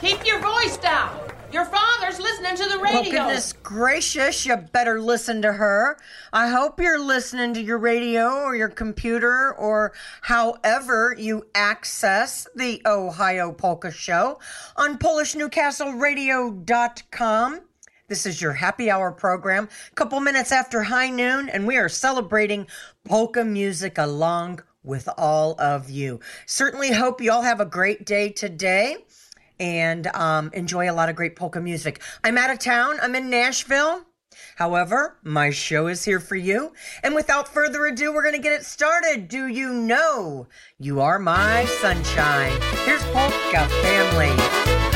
Keep your voice down. Your father's listening to the Well, radio. goodness gracious, you better listen to her. I hope you're listening to your radio or your computer or however you access the Ohio Polka Show on PolishNewcastleRadio.com. This is your happy hour program, a couple minutes after high noon, and we are celebrating polka music along with all of you. Certainly hope you all have a great day today and um, enjoy a lot of great polka music. I'm out of town. I'm in Nashville. However, my show is here for you. And without further ado, we're going to get it started. Do you know you are my sunshine? Here's Polka Family.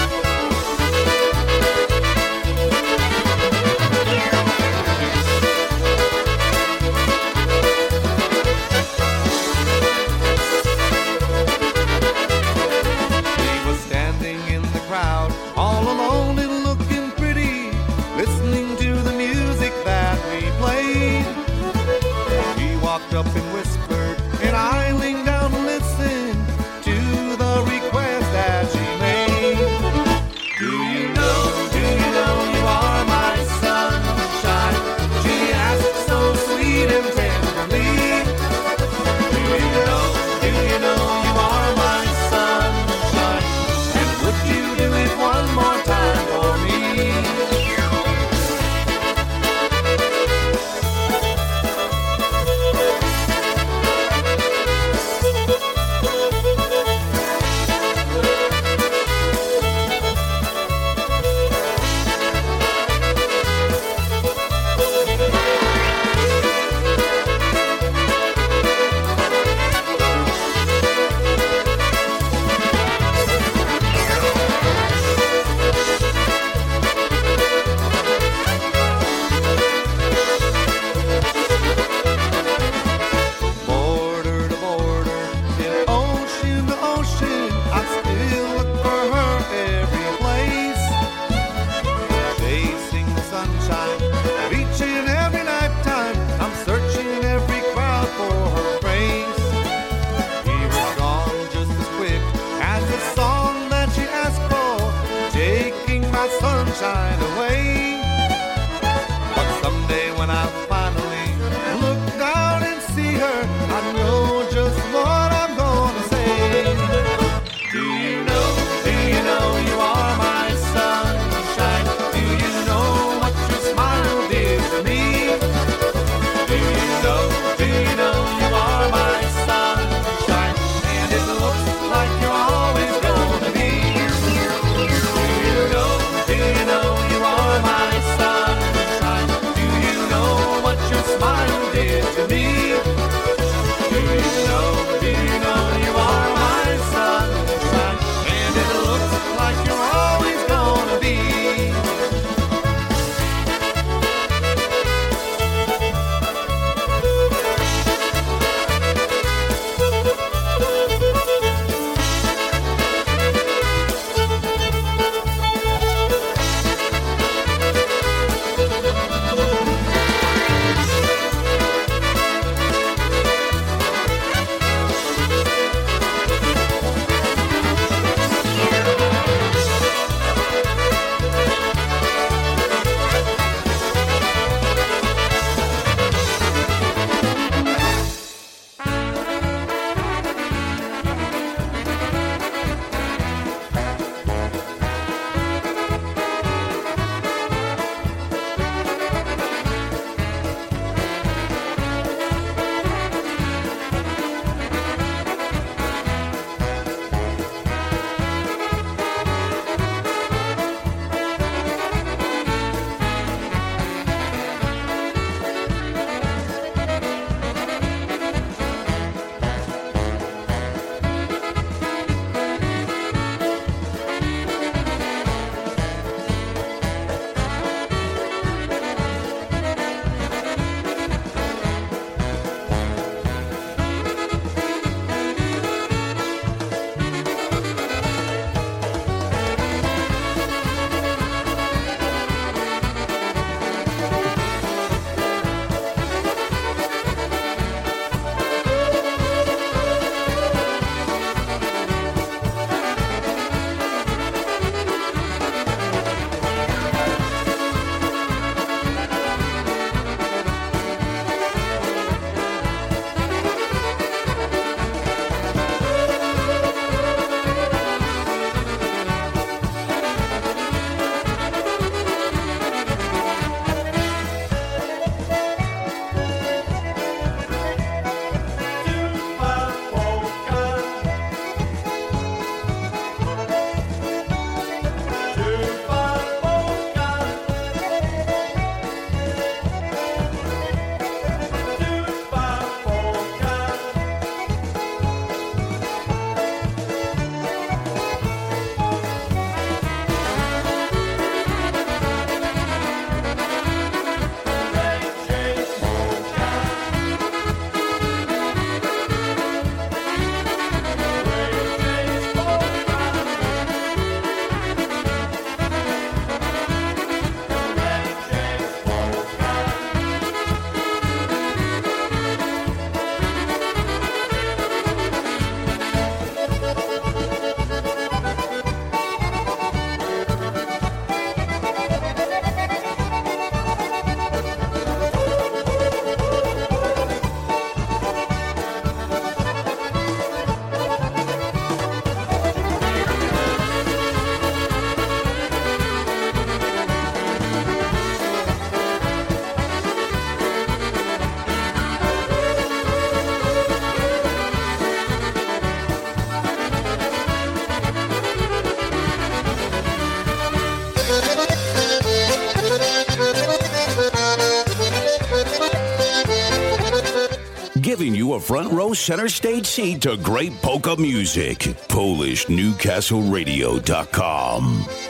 A front row center stage seat to great polka music. PolishNewcastleRadio.com.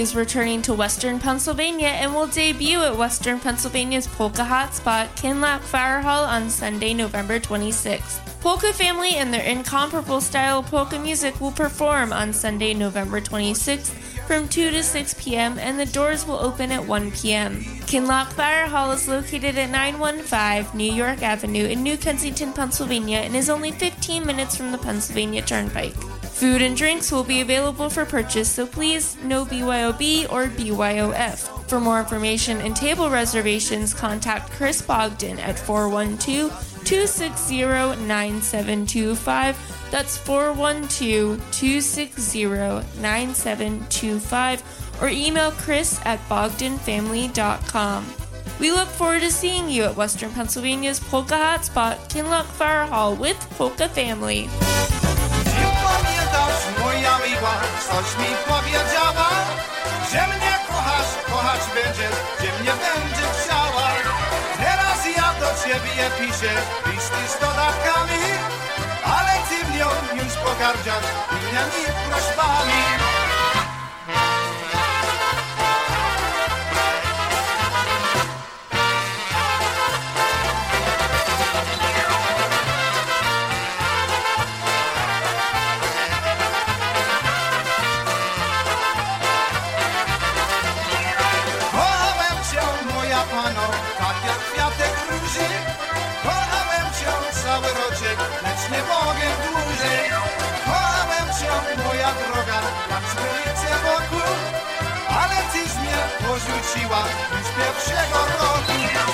is returning to Western Pennsylvania and will debut at Western Pennsylvania's Polka Hotspot, Kinloch Fire Hall on Sunday, November 26th. Polka Family and their incomparable style of polka music will perform on Sunday, November 26th from 2 to 6 p.m. and the doors will open at 1 p.m. Kinloch Fire Hall is located at 915 New York Avenue in New Kensington, Pennsylvania and is only 15 minutes from the Pennsylvania Turnpike. Food and drinks will be available for purchase, so please no BYOB or BYOF. For more information and table reservations, contact Chris Bogdan at 412 260 9725. That's 412 260 9725. Or email chris at bogdanfamily.com. We look forward to seeing you at Western Pennsylvania's Polka Hotspot, Kinloch Fire Hall with Polka Family. Coś mi powiedziała? Że mnie kochasz, kochać będziesz, że mnie będziesz chciała. Teraz ja do ciebie piszę listy z dodatkami, ale ty mnie już pogardziasz innymi prośbami. Pierwszego roku.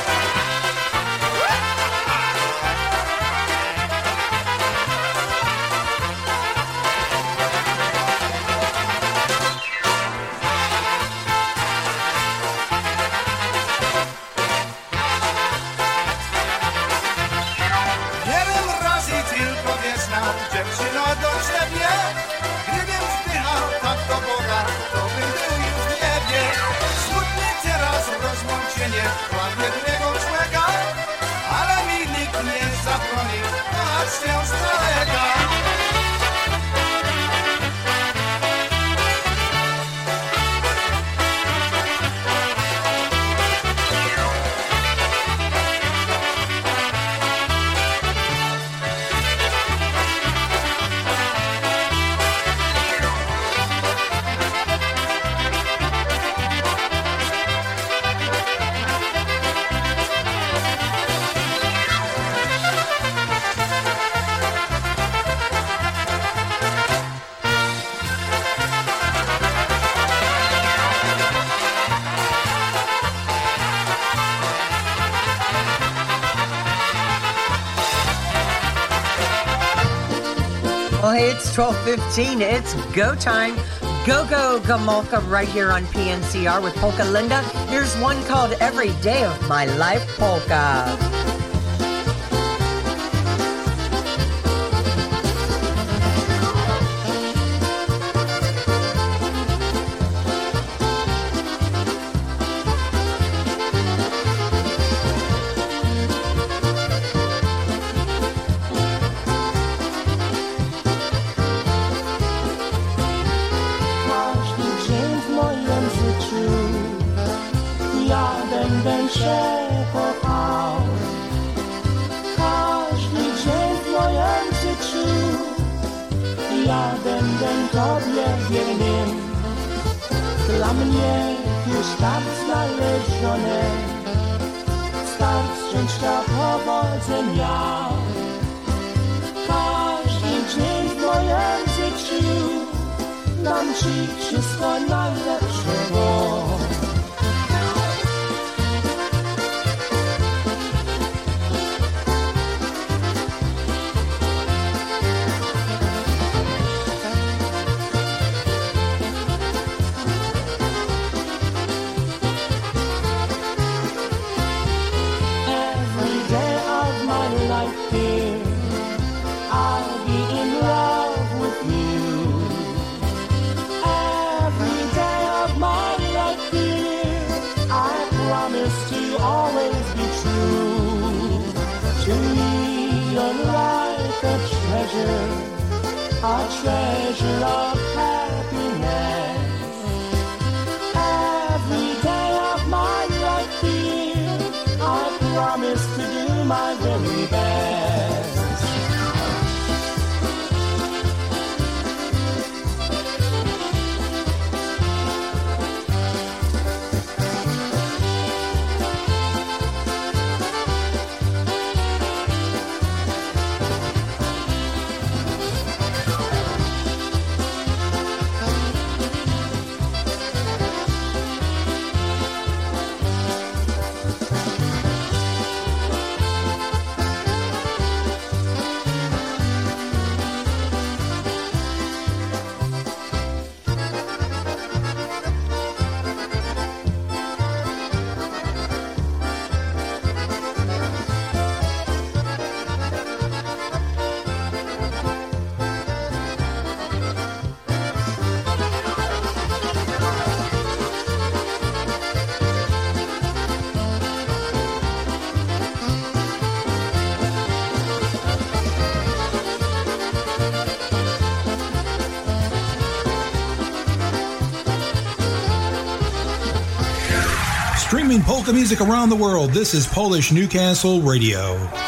Well, hey, it's 12:15. It's go time. Go go Gamalka right here on PNCR with Polka Linda. Here's one called Every Day of My Life Polka. Polka music around the world, this is Polish Newcastle Radio.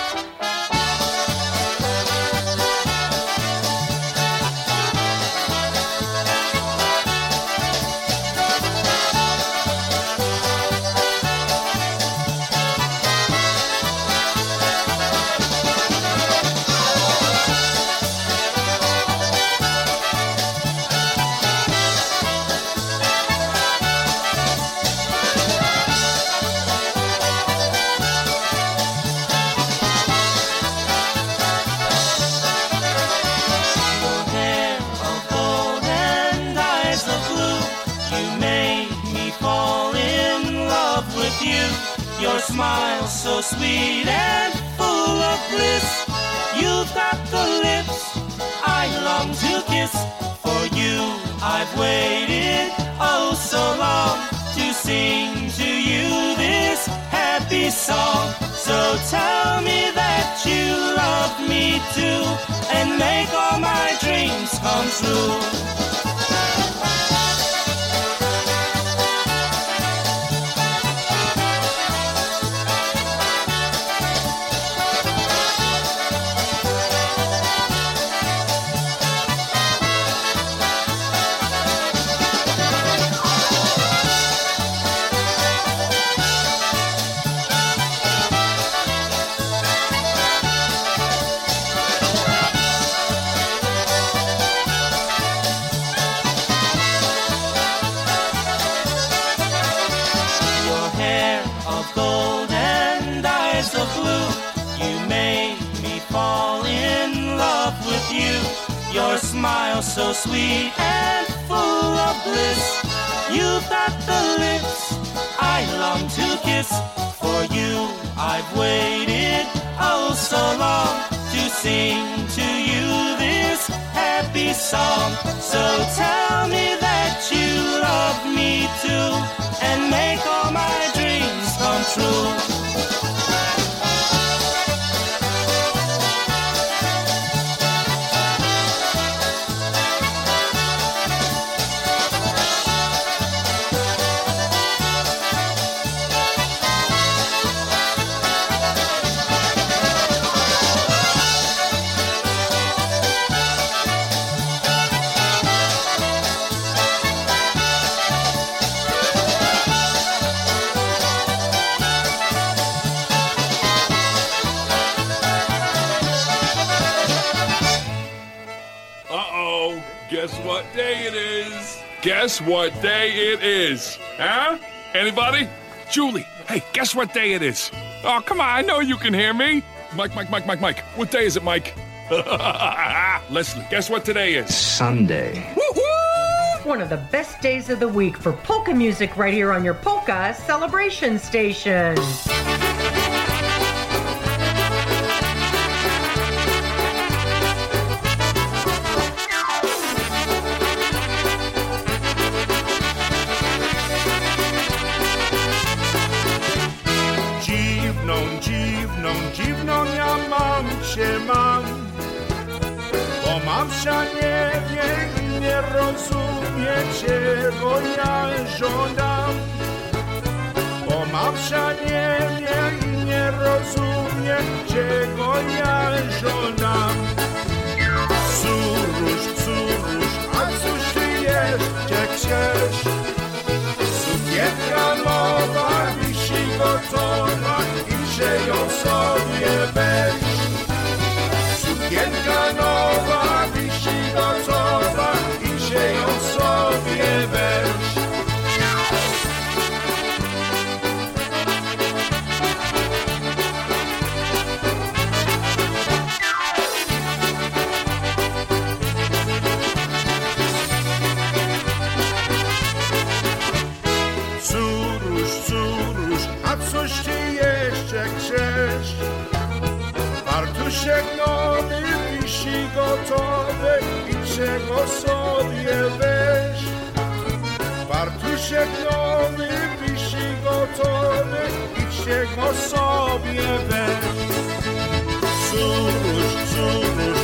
Sweet and full of bliss. You've got the lips I long to kiss. For you, I've waited oh so long to sing to you this happy song. So tell me that you love me too and make all my dreams come true. Song. So tell me that you love me too and make all my dreams come true. Guess what day it is? Huh? Anybody? Julie, hey, guess what day it is? Oh, come on, I know you can hear me. Mike, Mike, Mike, Mike, Mike. What day is it, Mike? Leslie, guess what today is? Sunday. One of the best days of the week for polka music right here on your polka celebration station. Czego ja żądam. Bo mamsia nie wie i nie rozumie czego ja żądam partuszek osodje weź Partuszek nowy, wisi gotowy Idź się sobie weź Cóż, cóż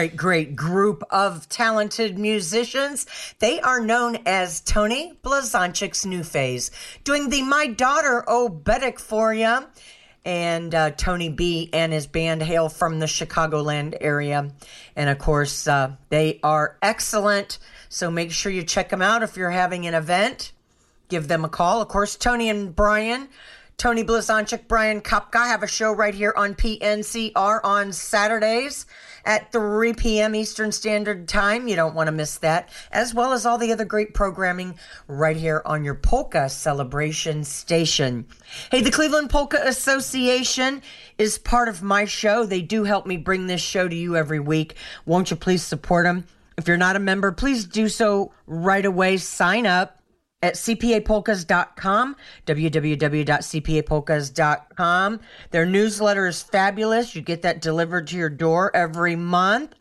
great, great group of talented musicians. They are known as Tony Blazonczyk's New Phase, doing the My Daughter Obetic for you. And uh, Tony B and his band hail from the Chicagoland area. And of course, uh, they are excellent. So make sure you check them out if you're having an event. Give them a call. Of course, Tony and Brian Tony Blazonczyk, Brian Kopka have a show right here on PNCR on Saturdays at 3 p.m. Eastern Standard Time. You don't want to miss that, as well as all the other great programming right here on your Polka Celebration station. Hey, the Cleveland Polka Association is part of my show. They do help me bring this show to you every week. Won't you please support them? If you're not a member, please do so right away. Sign up at cpapolkas.com, www.cpapolkas.com. Their newsletter is fabulous. You get that delivered to your door every month.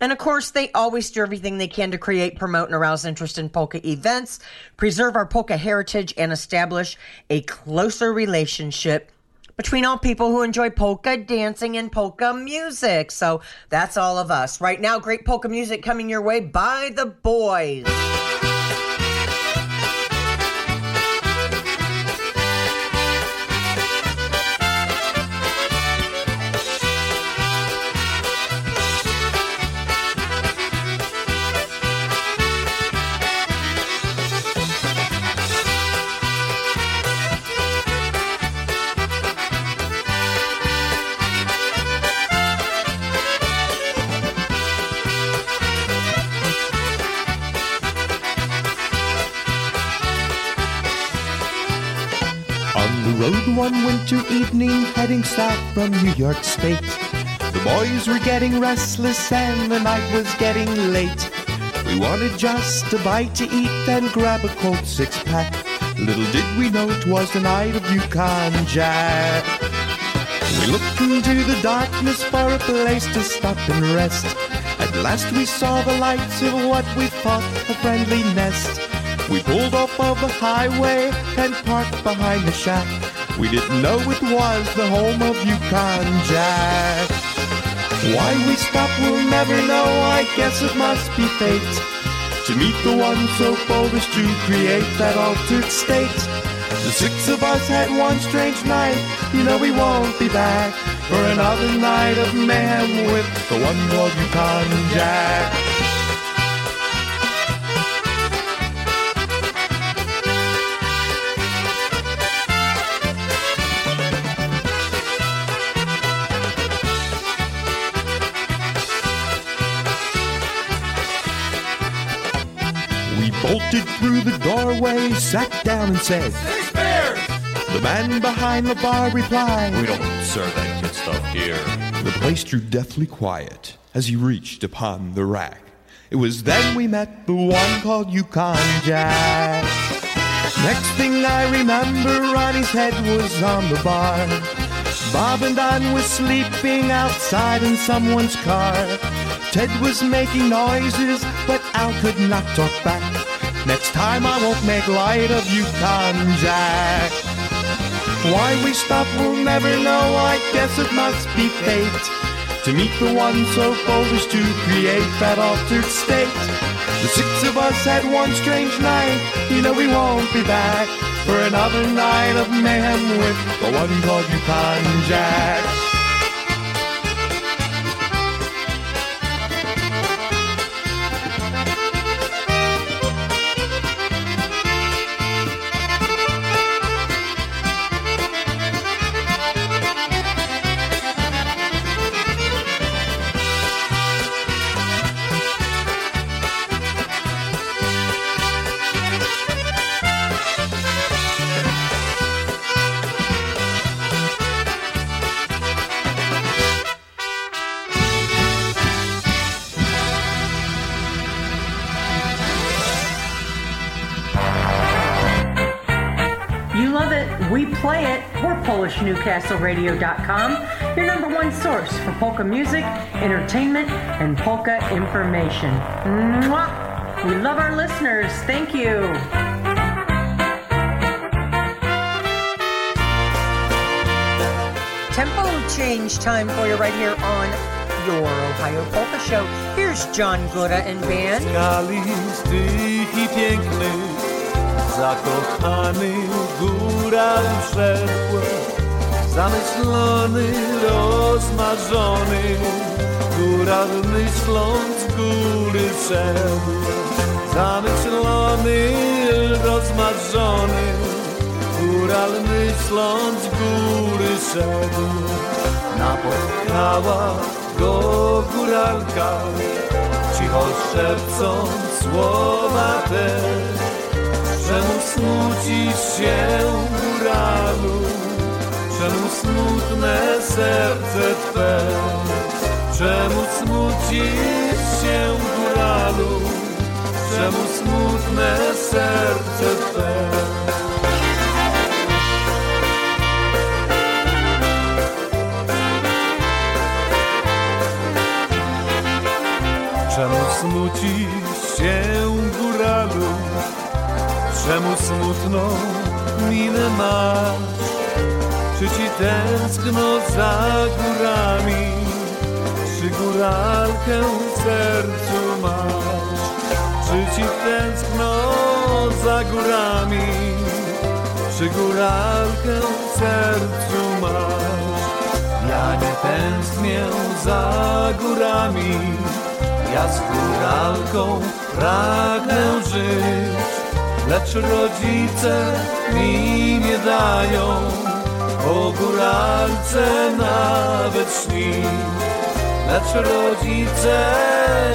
And of course, they always do everything they can to create, promote, and arouse interest in polka events, preserve our polka heritage, and establish a closer relationship between all people who enjoy polka dancing and polka music. So that's all of us. Right now, great polka music coming your way by the boys. One winter evening, heading south from New York State. The boys were getting restless and the night was getting late. We wanted just a bite to eat and grab a cold six pack. Little did we know 'twas the night of Yukon Jack. We looked into the darkness for a place to stop and rest. At last we saw the lights of what we thought a friendly nest. We pulled off of the highway and parked behind the shack. We didn't know it was the home of Yukon Jack. Why we stopped, we'll never know. I guess it must be fate to meet the one so foolish to create that altered state. The six of us had one strange night. You know we won't be back for another night of mayhem with the one called Yukon Jack. Bolted through the doorway, sat down and said, Six! The man behind the bar replied, We don't serve that good stuff here. The place grew deathly quiet as he reached upon the rack. It was then we met the one called Yukon Jack. Next thing I remember, Ronnie's head was on the bar. Bob and Don was sleeping outside in someone's car. Ted was making noises, but Al could not talk. Next time I won't make light of Yukon Jack. Why we stopped, we'll never know. I guess it must be fate to meet the one so bold as to create that altered state. The six of us had one strange night. You know we won't be back for another night of mayhem with the one called Yukon Jack. We're your number one source for polka music, entertainment, and polka information. Mwah! We love our listeners. Thank you. Tempo change time for you right here on your Ohio Polka Show. Here's John Gora and band. Skalistych piękny, zakochany góra wszedł, zamyślony, rozmarzony, góra myśląc góry szedł, zamyślony, rozmarzony, góral myśląc góry szedł, napotkała go góralka, cicho szepcąc słowa te, czemu smucisz się góralu, czemu smutne serce twe, czemu smucisz się góralu, czemu smutne serce Twe? Czemu smucisz się góralu? Czemu smutną minę masz? Czy ci tęskno za górami? Czy góralkę w sercu masz? Czy ci tęskno za górami? Czy góralkę w sercu masz? Ja nie tęsknię za górami, ja z góralką pragnę żyć, lecz rodzice mi nie dają o góralce nawet śnić, lecz rodzice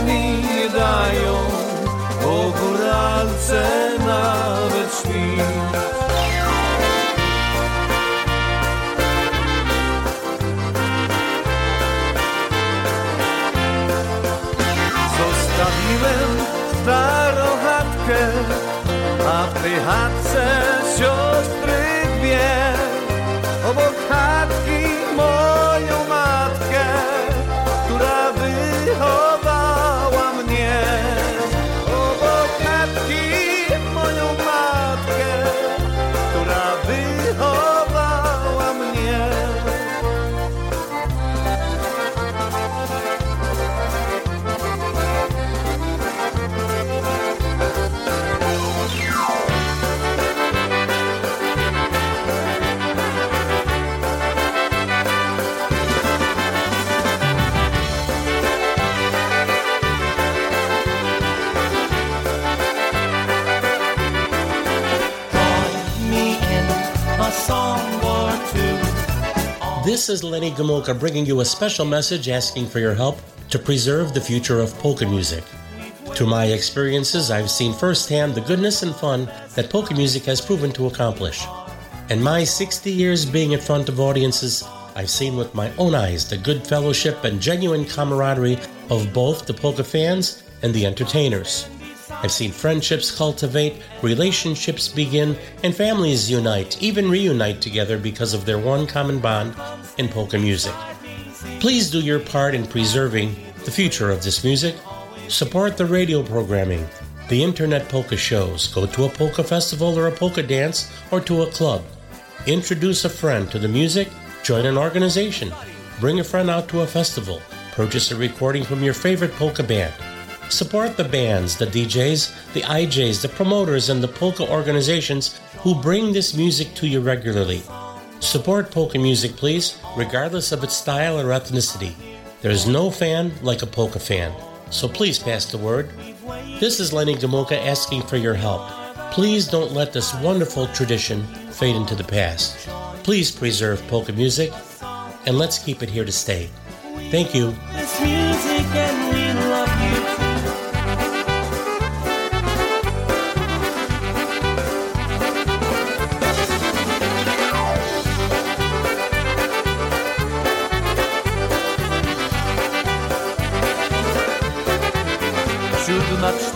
mi dają o góralce nawet śnić. Zostawiłem starą chatkę, a w tej chatce siostry This is Lenny Gomulka bringing you a special message asking for your help to preserve the future of polka music. Through my experiences, I've seen firsthand the goodness and fun that polka music has proven to accomplish. In my 60 years being in front of audiences, I've seen with my own eyes the good fellowship and genuine camaraderie of both the polka fans and the entertainers. I've seen friendships cultivate, relationships begin, and families unite, even reunite together because of their one common bond in polka music. Please do your part in preserving the future of this music. Support the radio programming, the internet polka shows, go to a polka festival or a polka dance, or to a club. Introduce a friend to the music, join an organization, bring a friend out to a festival, purchase a recording from your favorite polka band. Support the bands, the DJs, the IJs, the promoters, and the polka organizations who bring this music to you regularly. Support polka music, please, regardless of its style or ethnicity. There's no fan like a polka fan, so please pass the word. This is Lenny Gomulka asking for your help. Please don't let this wonderful tradition fade into the past. Please preserve polka music, and let's keep it here to stay. Thank you.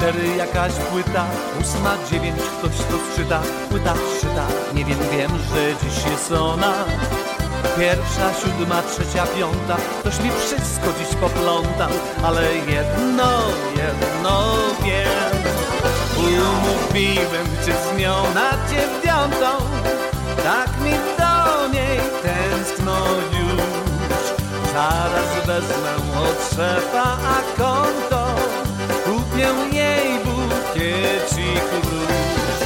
Cztery, jakaś płyta. Ósma, dziewięć, ktoś to sczyta Płyta szyta, nie wiem, wiem, że dziś jest ona. Pierwsza, siódma, trzecia, piąta. Ktoś mi wszystko dziś poplątał Ale jedno, jedno wiem. Umówiłem cię z nią na dziewiątą Tak mi do niej tęskno już. Zaraz wezmę od szefa a konto Kupię jej bukiecik róż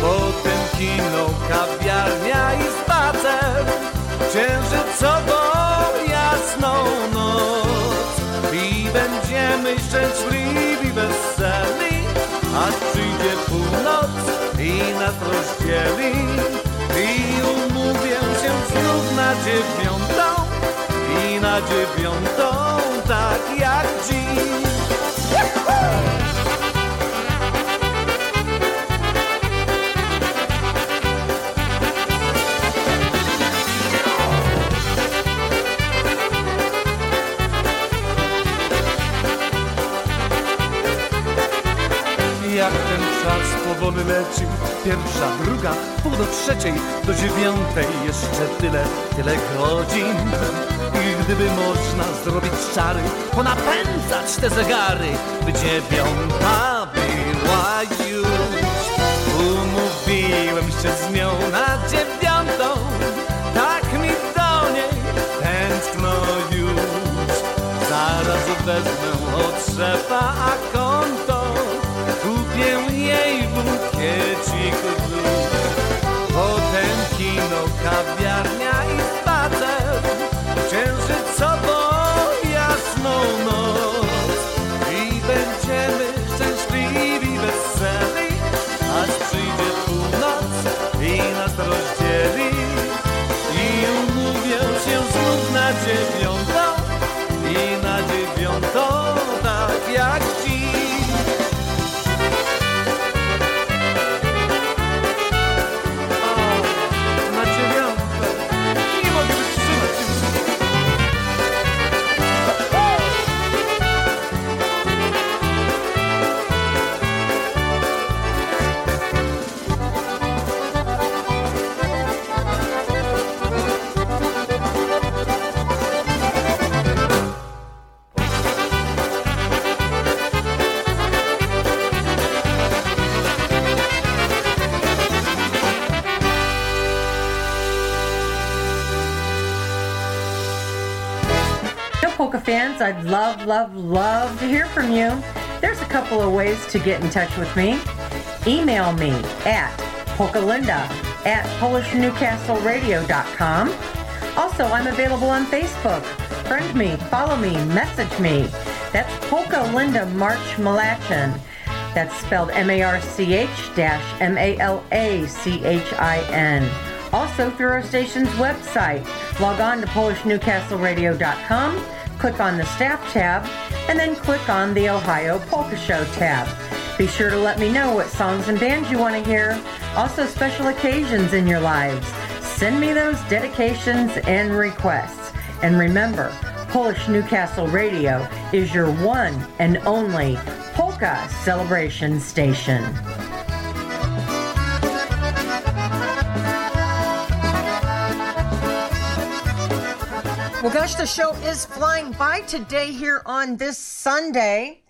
Potem kino, kawiarnia i spacer. Księżycową jasną noc. I będziemy szczęśliwi, weseli Aż przyjdzie północ i nas rozdzieli. I umówię się znów na dziewiątą. I na dziewiątą tak jak dziś pierwsza, druga, pół do trzeciej, do dziewiątej jeszcze tyle, tyle godzin. Gdyby można zrobić czary, ponapędzać te zegary, by dziewiąta była już. Umówiłem się z nią na dziewiątą, tak mi do niej tęskno już. Zaraz wezmę od szefa a konto, kupię jej bukiecik. Potem kino, kawiarnia love, love, love to hear from you. There's a couple of ways to get in touch with me. Email me at polkalinda at polishnewcastleradio.com. Also, I'm available on Facebook. Friend me, follow me, message me. That's Polka Linda March Malachin. That's spelled M-A-R-C-H dash M-A-L-A-C-H-I-N. Also through our station's website. Log on to PolishNewcastleRadio.com, click on the staff tab, and then click on the Ohio Polka Show tab. Be sure to let me know what songs and bands you want to hear. Also, special occasions in your lives. Send me those dedications and requests. And remember, Polish Newcastle Radio is your one and only polka celebration station. Well, gosh, the show is flying by today here on this Sunday.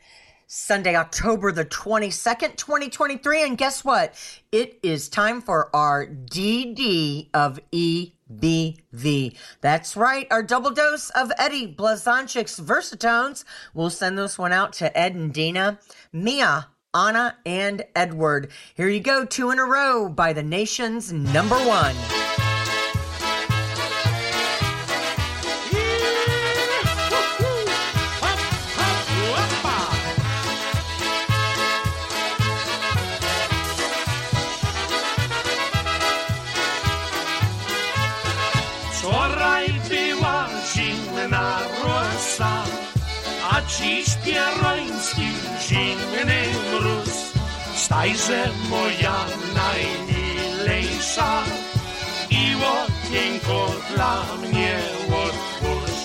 Sunday, October the 22nd, 2023. And guess what? It is time for our DD of EBV. That's right, our double dose of Eddie Blazonczyk's Versatones. We'll send this one out to Ed and Dina, Mia, Anna, and Edward. Here you go, two in a row by the nation's number one. Stajże moja najmilejsza i okienko dla mnie otwórz.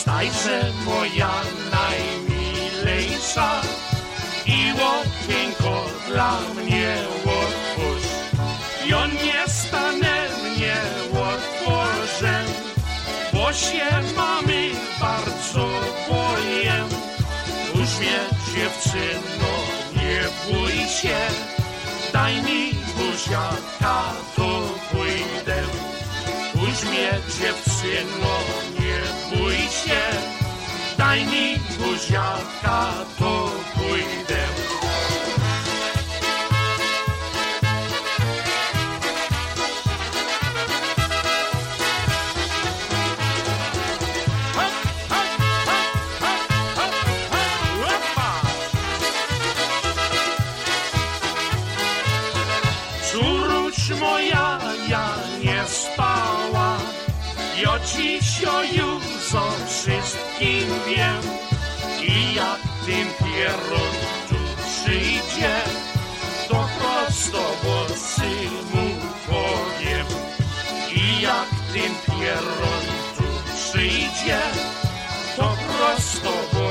Stajże moja najmilejsza i okienko dla mnie otwórz. I on nie stanę mnie otworzę, bo się mamy bardzo boję. Już mnie dziewczyno, bój się, daj mi buziaka, to pójdę. Już mnie dziewczyno, nie bój się, daj mi buziaka, to pójdę. Dziś o już o wszystkim wiem. I jak ten pieron tu przyjdzie, to prosto włosy mu powiem. I jak ten pieron tu przyjdzie, to prosto włosy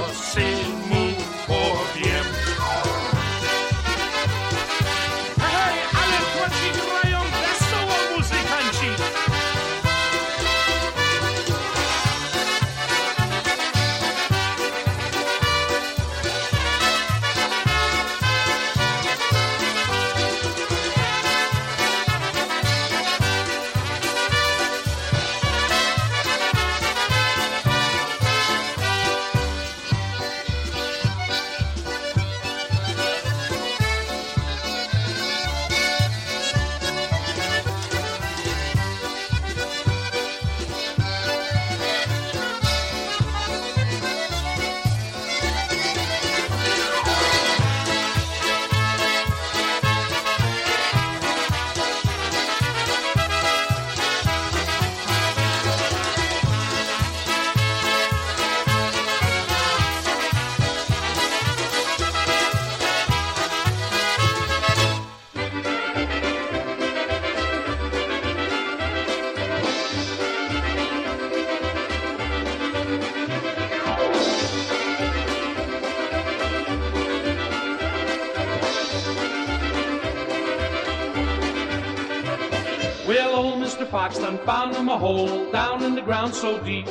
old Mr. Fox done found him a hole down in the ground so deep.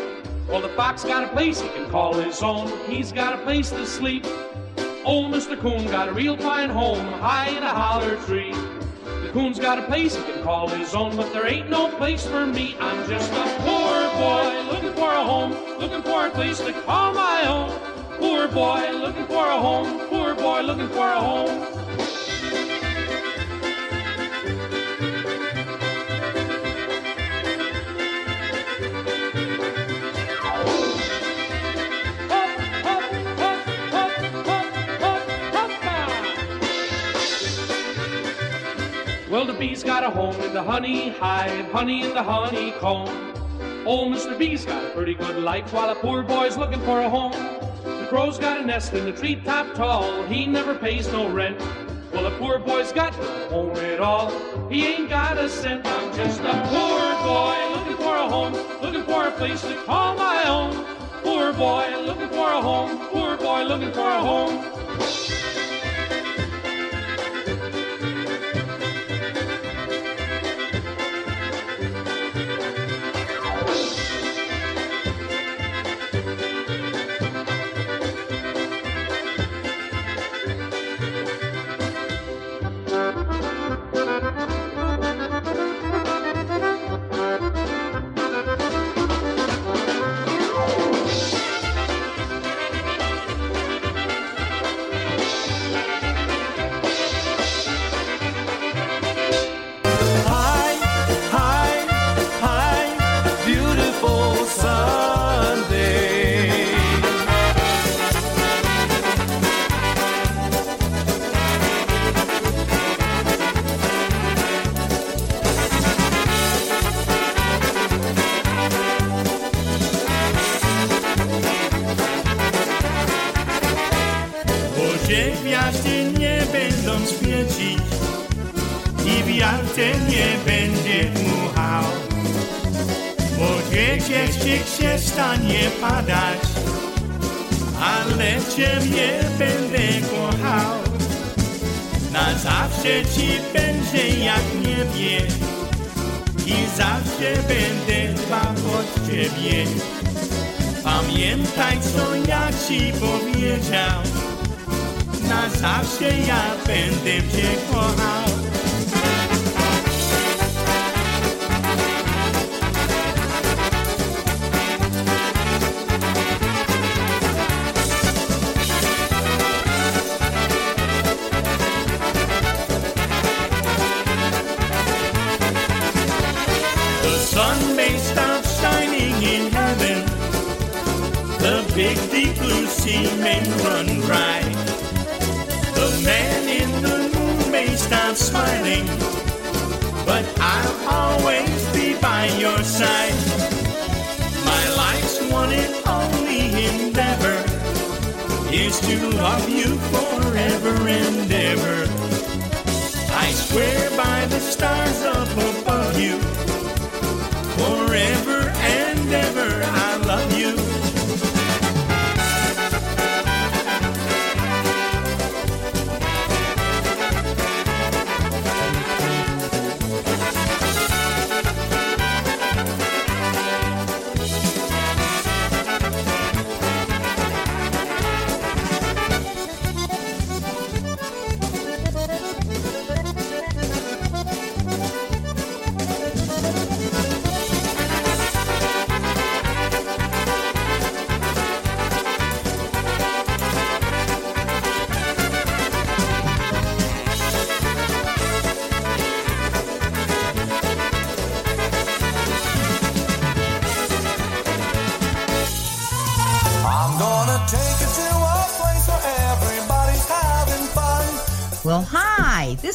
Well, the fox got a place he can call his own. He's got a place to sleep. Old Mr. Coon got a real fine home high in a holler tree. The coon's got a place he can call his own, but there ain't no place for me. I'm just a poor boy looking for a home, looking for a place to call my own. Poor boy looking for a home, poor boy looking for a home. Well, the bee's got a home in the honey hive, honey in the honeycomb. Oh, Old Mr. Bee's got a pretty good life while a poor boy's looking for a home. The crow's got a nest in the treetop tall, he never pays no rent. Well, a poor boy's got no home at all, he ain't got a cent. I'm just a poor boy looking for a home, looking for a place to call my own. Poor boy looking for a home, poor boy looking for a home.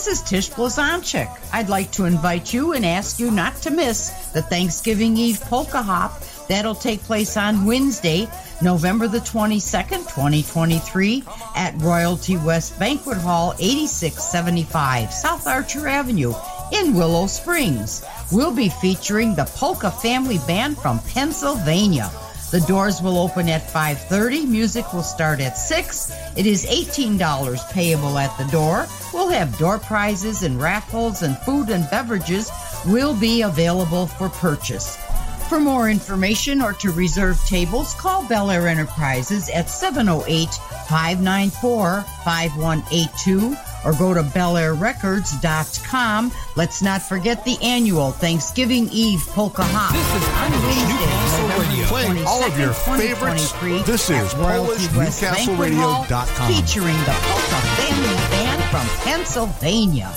This is Tish Blazonczyk. I'd like to invite you and ask you not to miss the Thanksgiving Eve Polka Hop. That'll take place on Wednesday, November the 22nd, 2023, at Royalty West Banquet Hall, 8675 South Archer Avenue in Willow Springs. We'll be featuring the Polka Family Band from Pennsylvania. The doors will open at 5:30. Music will start at 6. It is $18 payable at the door. We'll have door prizes and raffles and food and beverages will be available for purchase. For more information or to reserve tables, call Bel Air Enterprises at 708 594 5182 or go to BelAirRecords.com. Let's not forget the annual Thanksgiving Eve Polka Hop. This is Wednesday, November Playing all of your 22nd, favorites. This is at Royalty West Banquet Hall, PolishNewcastleRadio.com. featuring the Polka Family Band from Pennsylvania.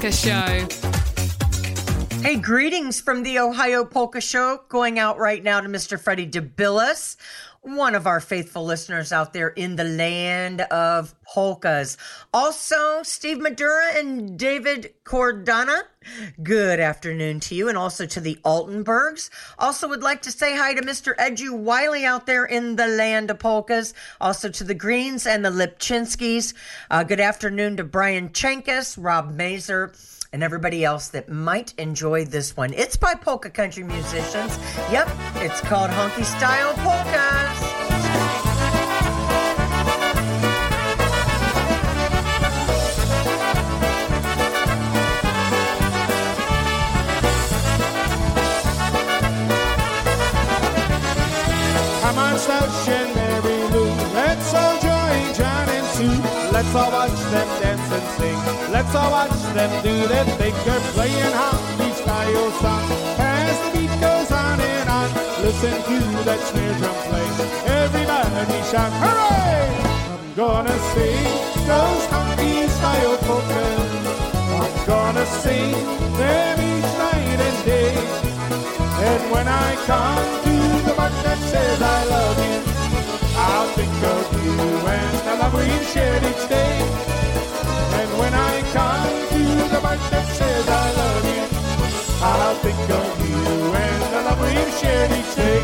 Polka Show. Hey, greetings from the Ohio Polka Show, going out right now to Mr. Freddie DeBillis, one of our faithful listeners out there in the land of polkas. Also, Steve Madura and David Cordana. Good afternoon to you, and also to the Altenbergs. Also, would like to say hi to Mr. Edu Wiley out there in the land of polkas. Also to the Greens and the Lipchinskis. Uh, good afternoon to Brian Chenkus, Rob Mazer and everybody else that might enjoy this one. It's by polka country musicians. Yep, it's called Honky Style Polkas. On, and Mary Lou. Let's all join John and Sue. Let's all watch them dance and sing. Let's all watch them do their thing. They're playing honky style song. As the beat goes on and on, listen to that snare drum play. Everybody shout, hooray! I'm gonna sing those honky style polkas. I'm gonna sing them each night and day. And when I come that says I love you. I'll think of you and the love we shared each day. And when I come to the part that says I love you, I'll think of you and the love we shared each day.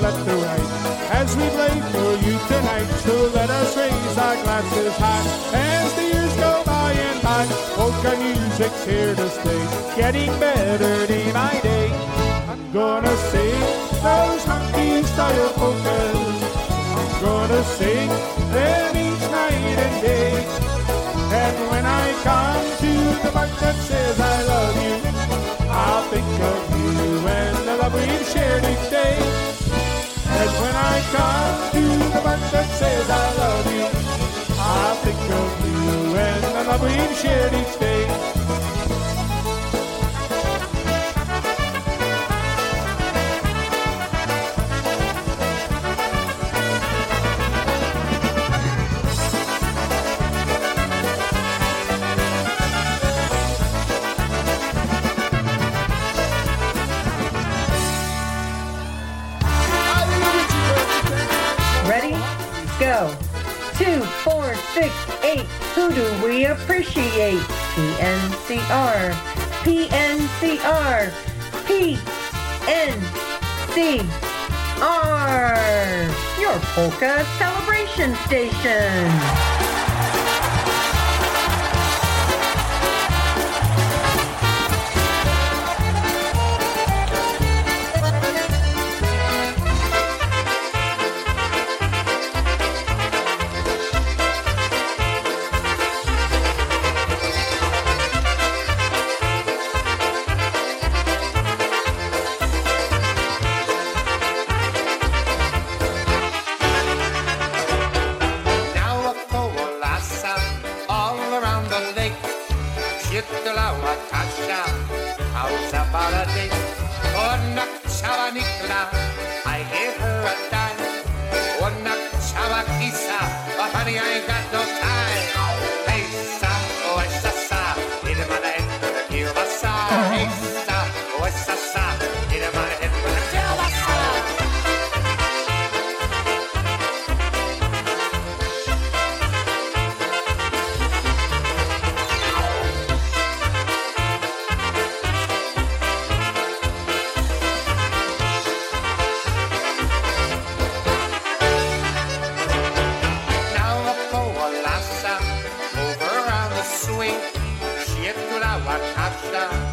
Left to right. As we play for you tonight, so let us raise our glasses high. As the years go by and by, polka music's here to stay. Getting better day by day. I'm gonna sing those hunky style polkas. I'm gonna sing them each night and day. And when I come to the part that says I love you, I'll think of you and the love we've shared each day. And when I come to the part that says I love you, I'll think of you and the love we've shared each day. Appreciate? PNCR. PNCR. PNCR. Your polka celebration station. bachata.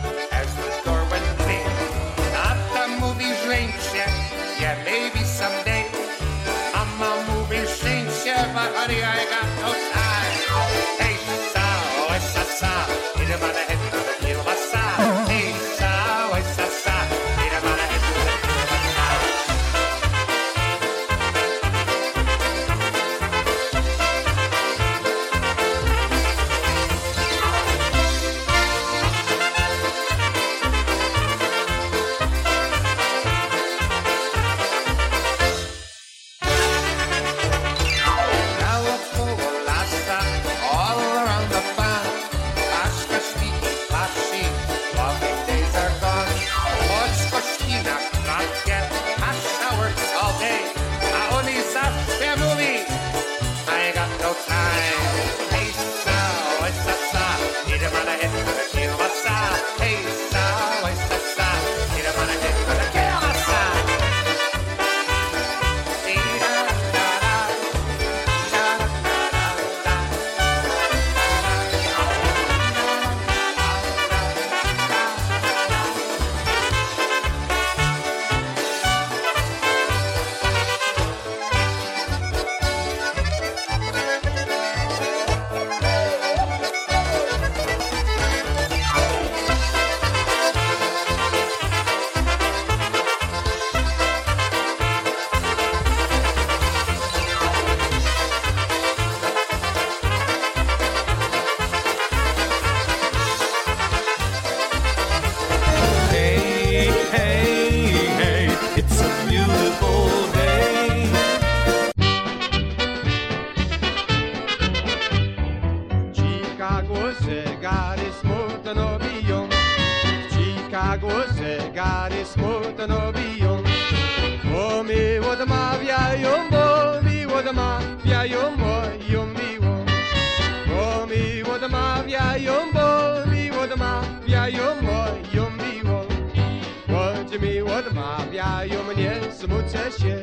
się.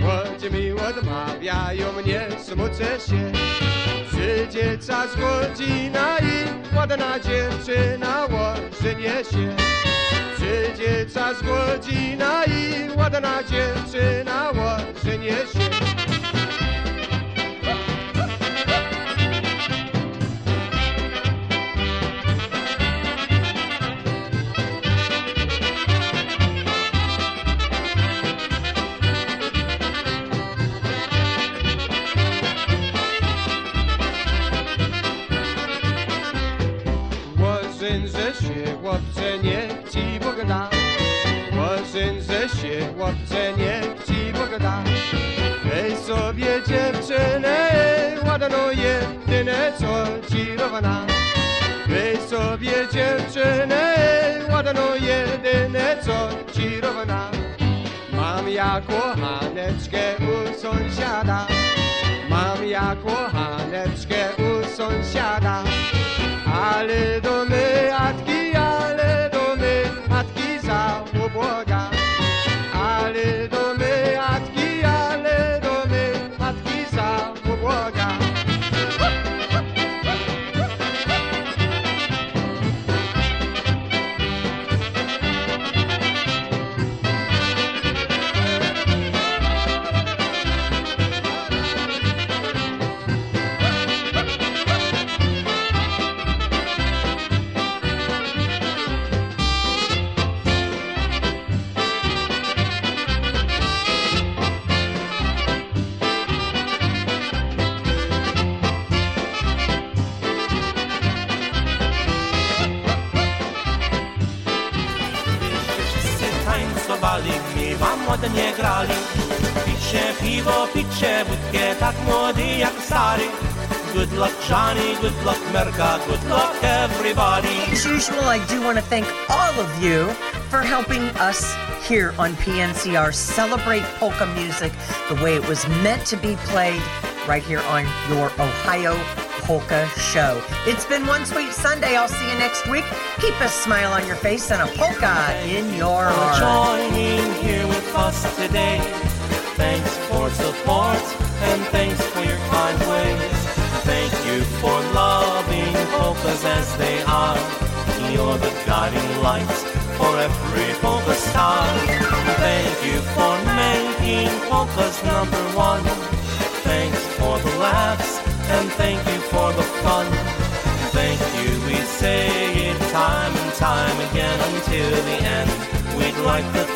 Chodź mi odmawiają mnie, smucę się. Przyjdzie czas godzina i ładna dziewczyna łożynie się Przyjdzie czas godzina i ładna dziewczyna łożynie się ona Weź sobie dziewczynę ładną jedyne co ci równa. Mam ja kochaneczkę u sąsiada. Mam ja kochaneczkę u sąsiada. Ale do my atki, ale do my atki za ubłoga Ale do my atki, ale do my atki za ubłoga Johnny, good luck Merka, good luck everybody. As usual, I do want to thank all of you for helping us here on PNCR celebrate polka music the way it was meant to be played right here on your Ohio Polka Show. It's been one sweet Sunday. I'll see you next week. Keep a smile on your face and a polka in your heart. joining here with us today. Thanks for support and thanks polkas as they are. You're the guiding light for every polka star. Thank you for making polkas number one. Thanks for the laughs and thank you for the fun. Thank you, we say it time and time again until the end. We'd like to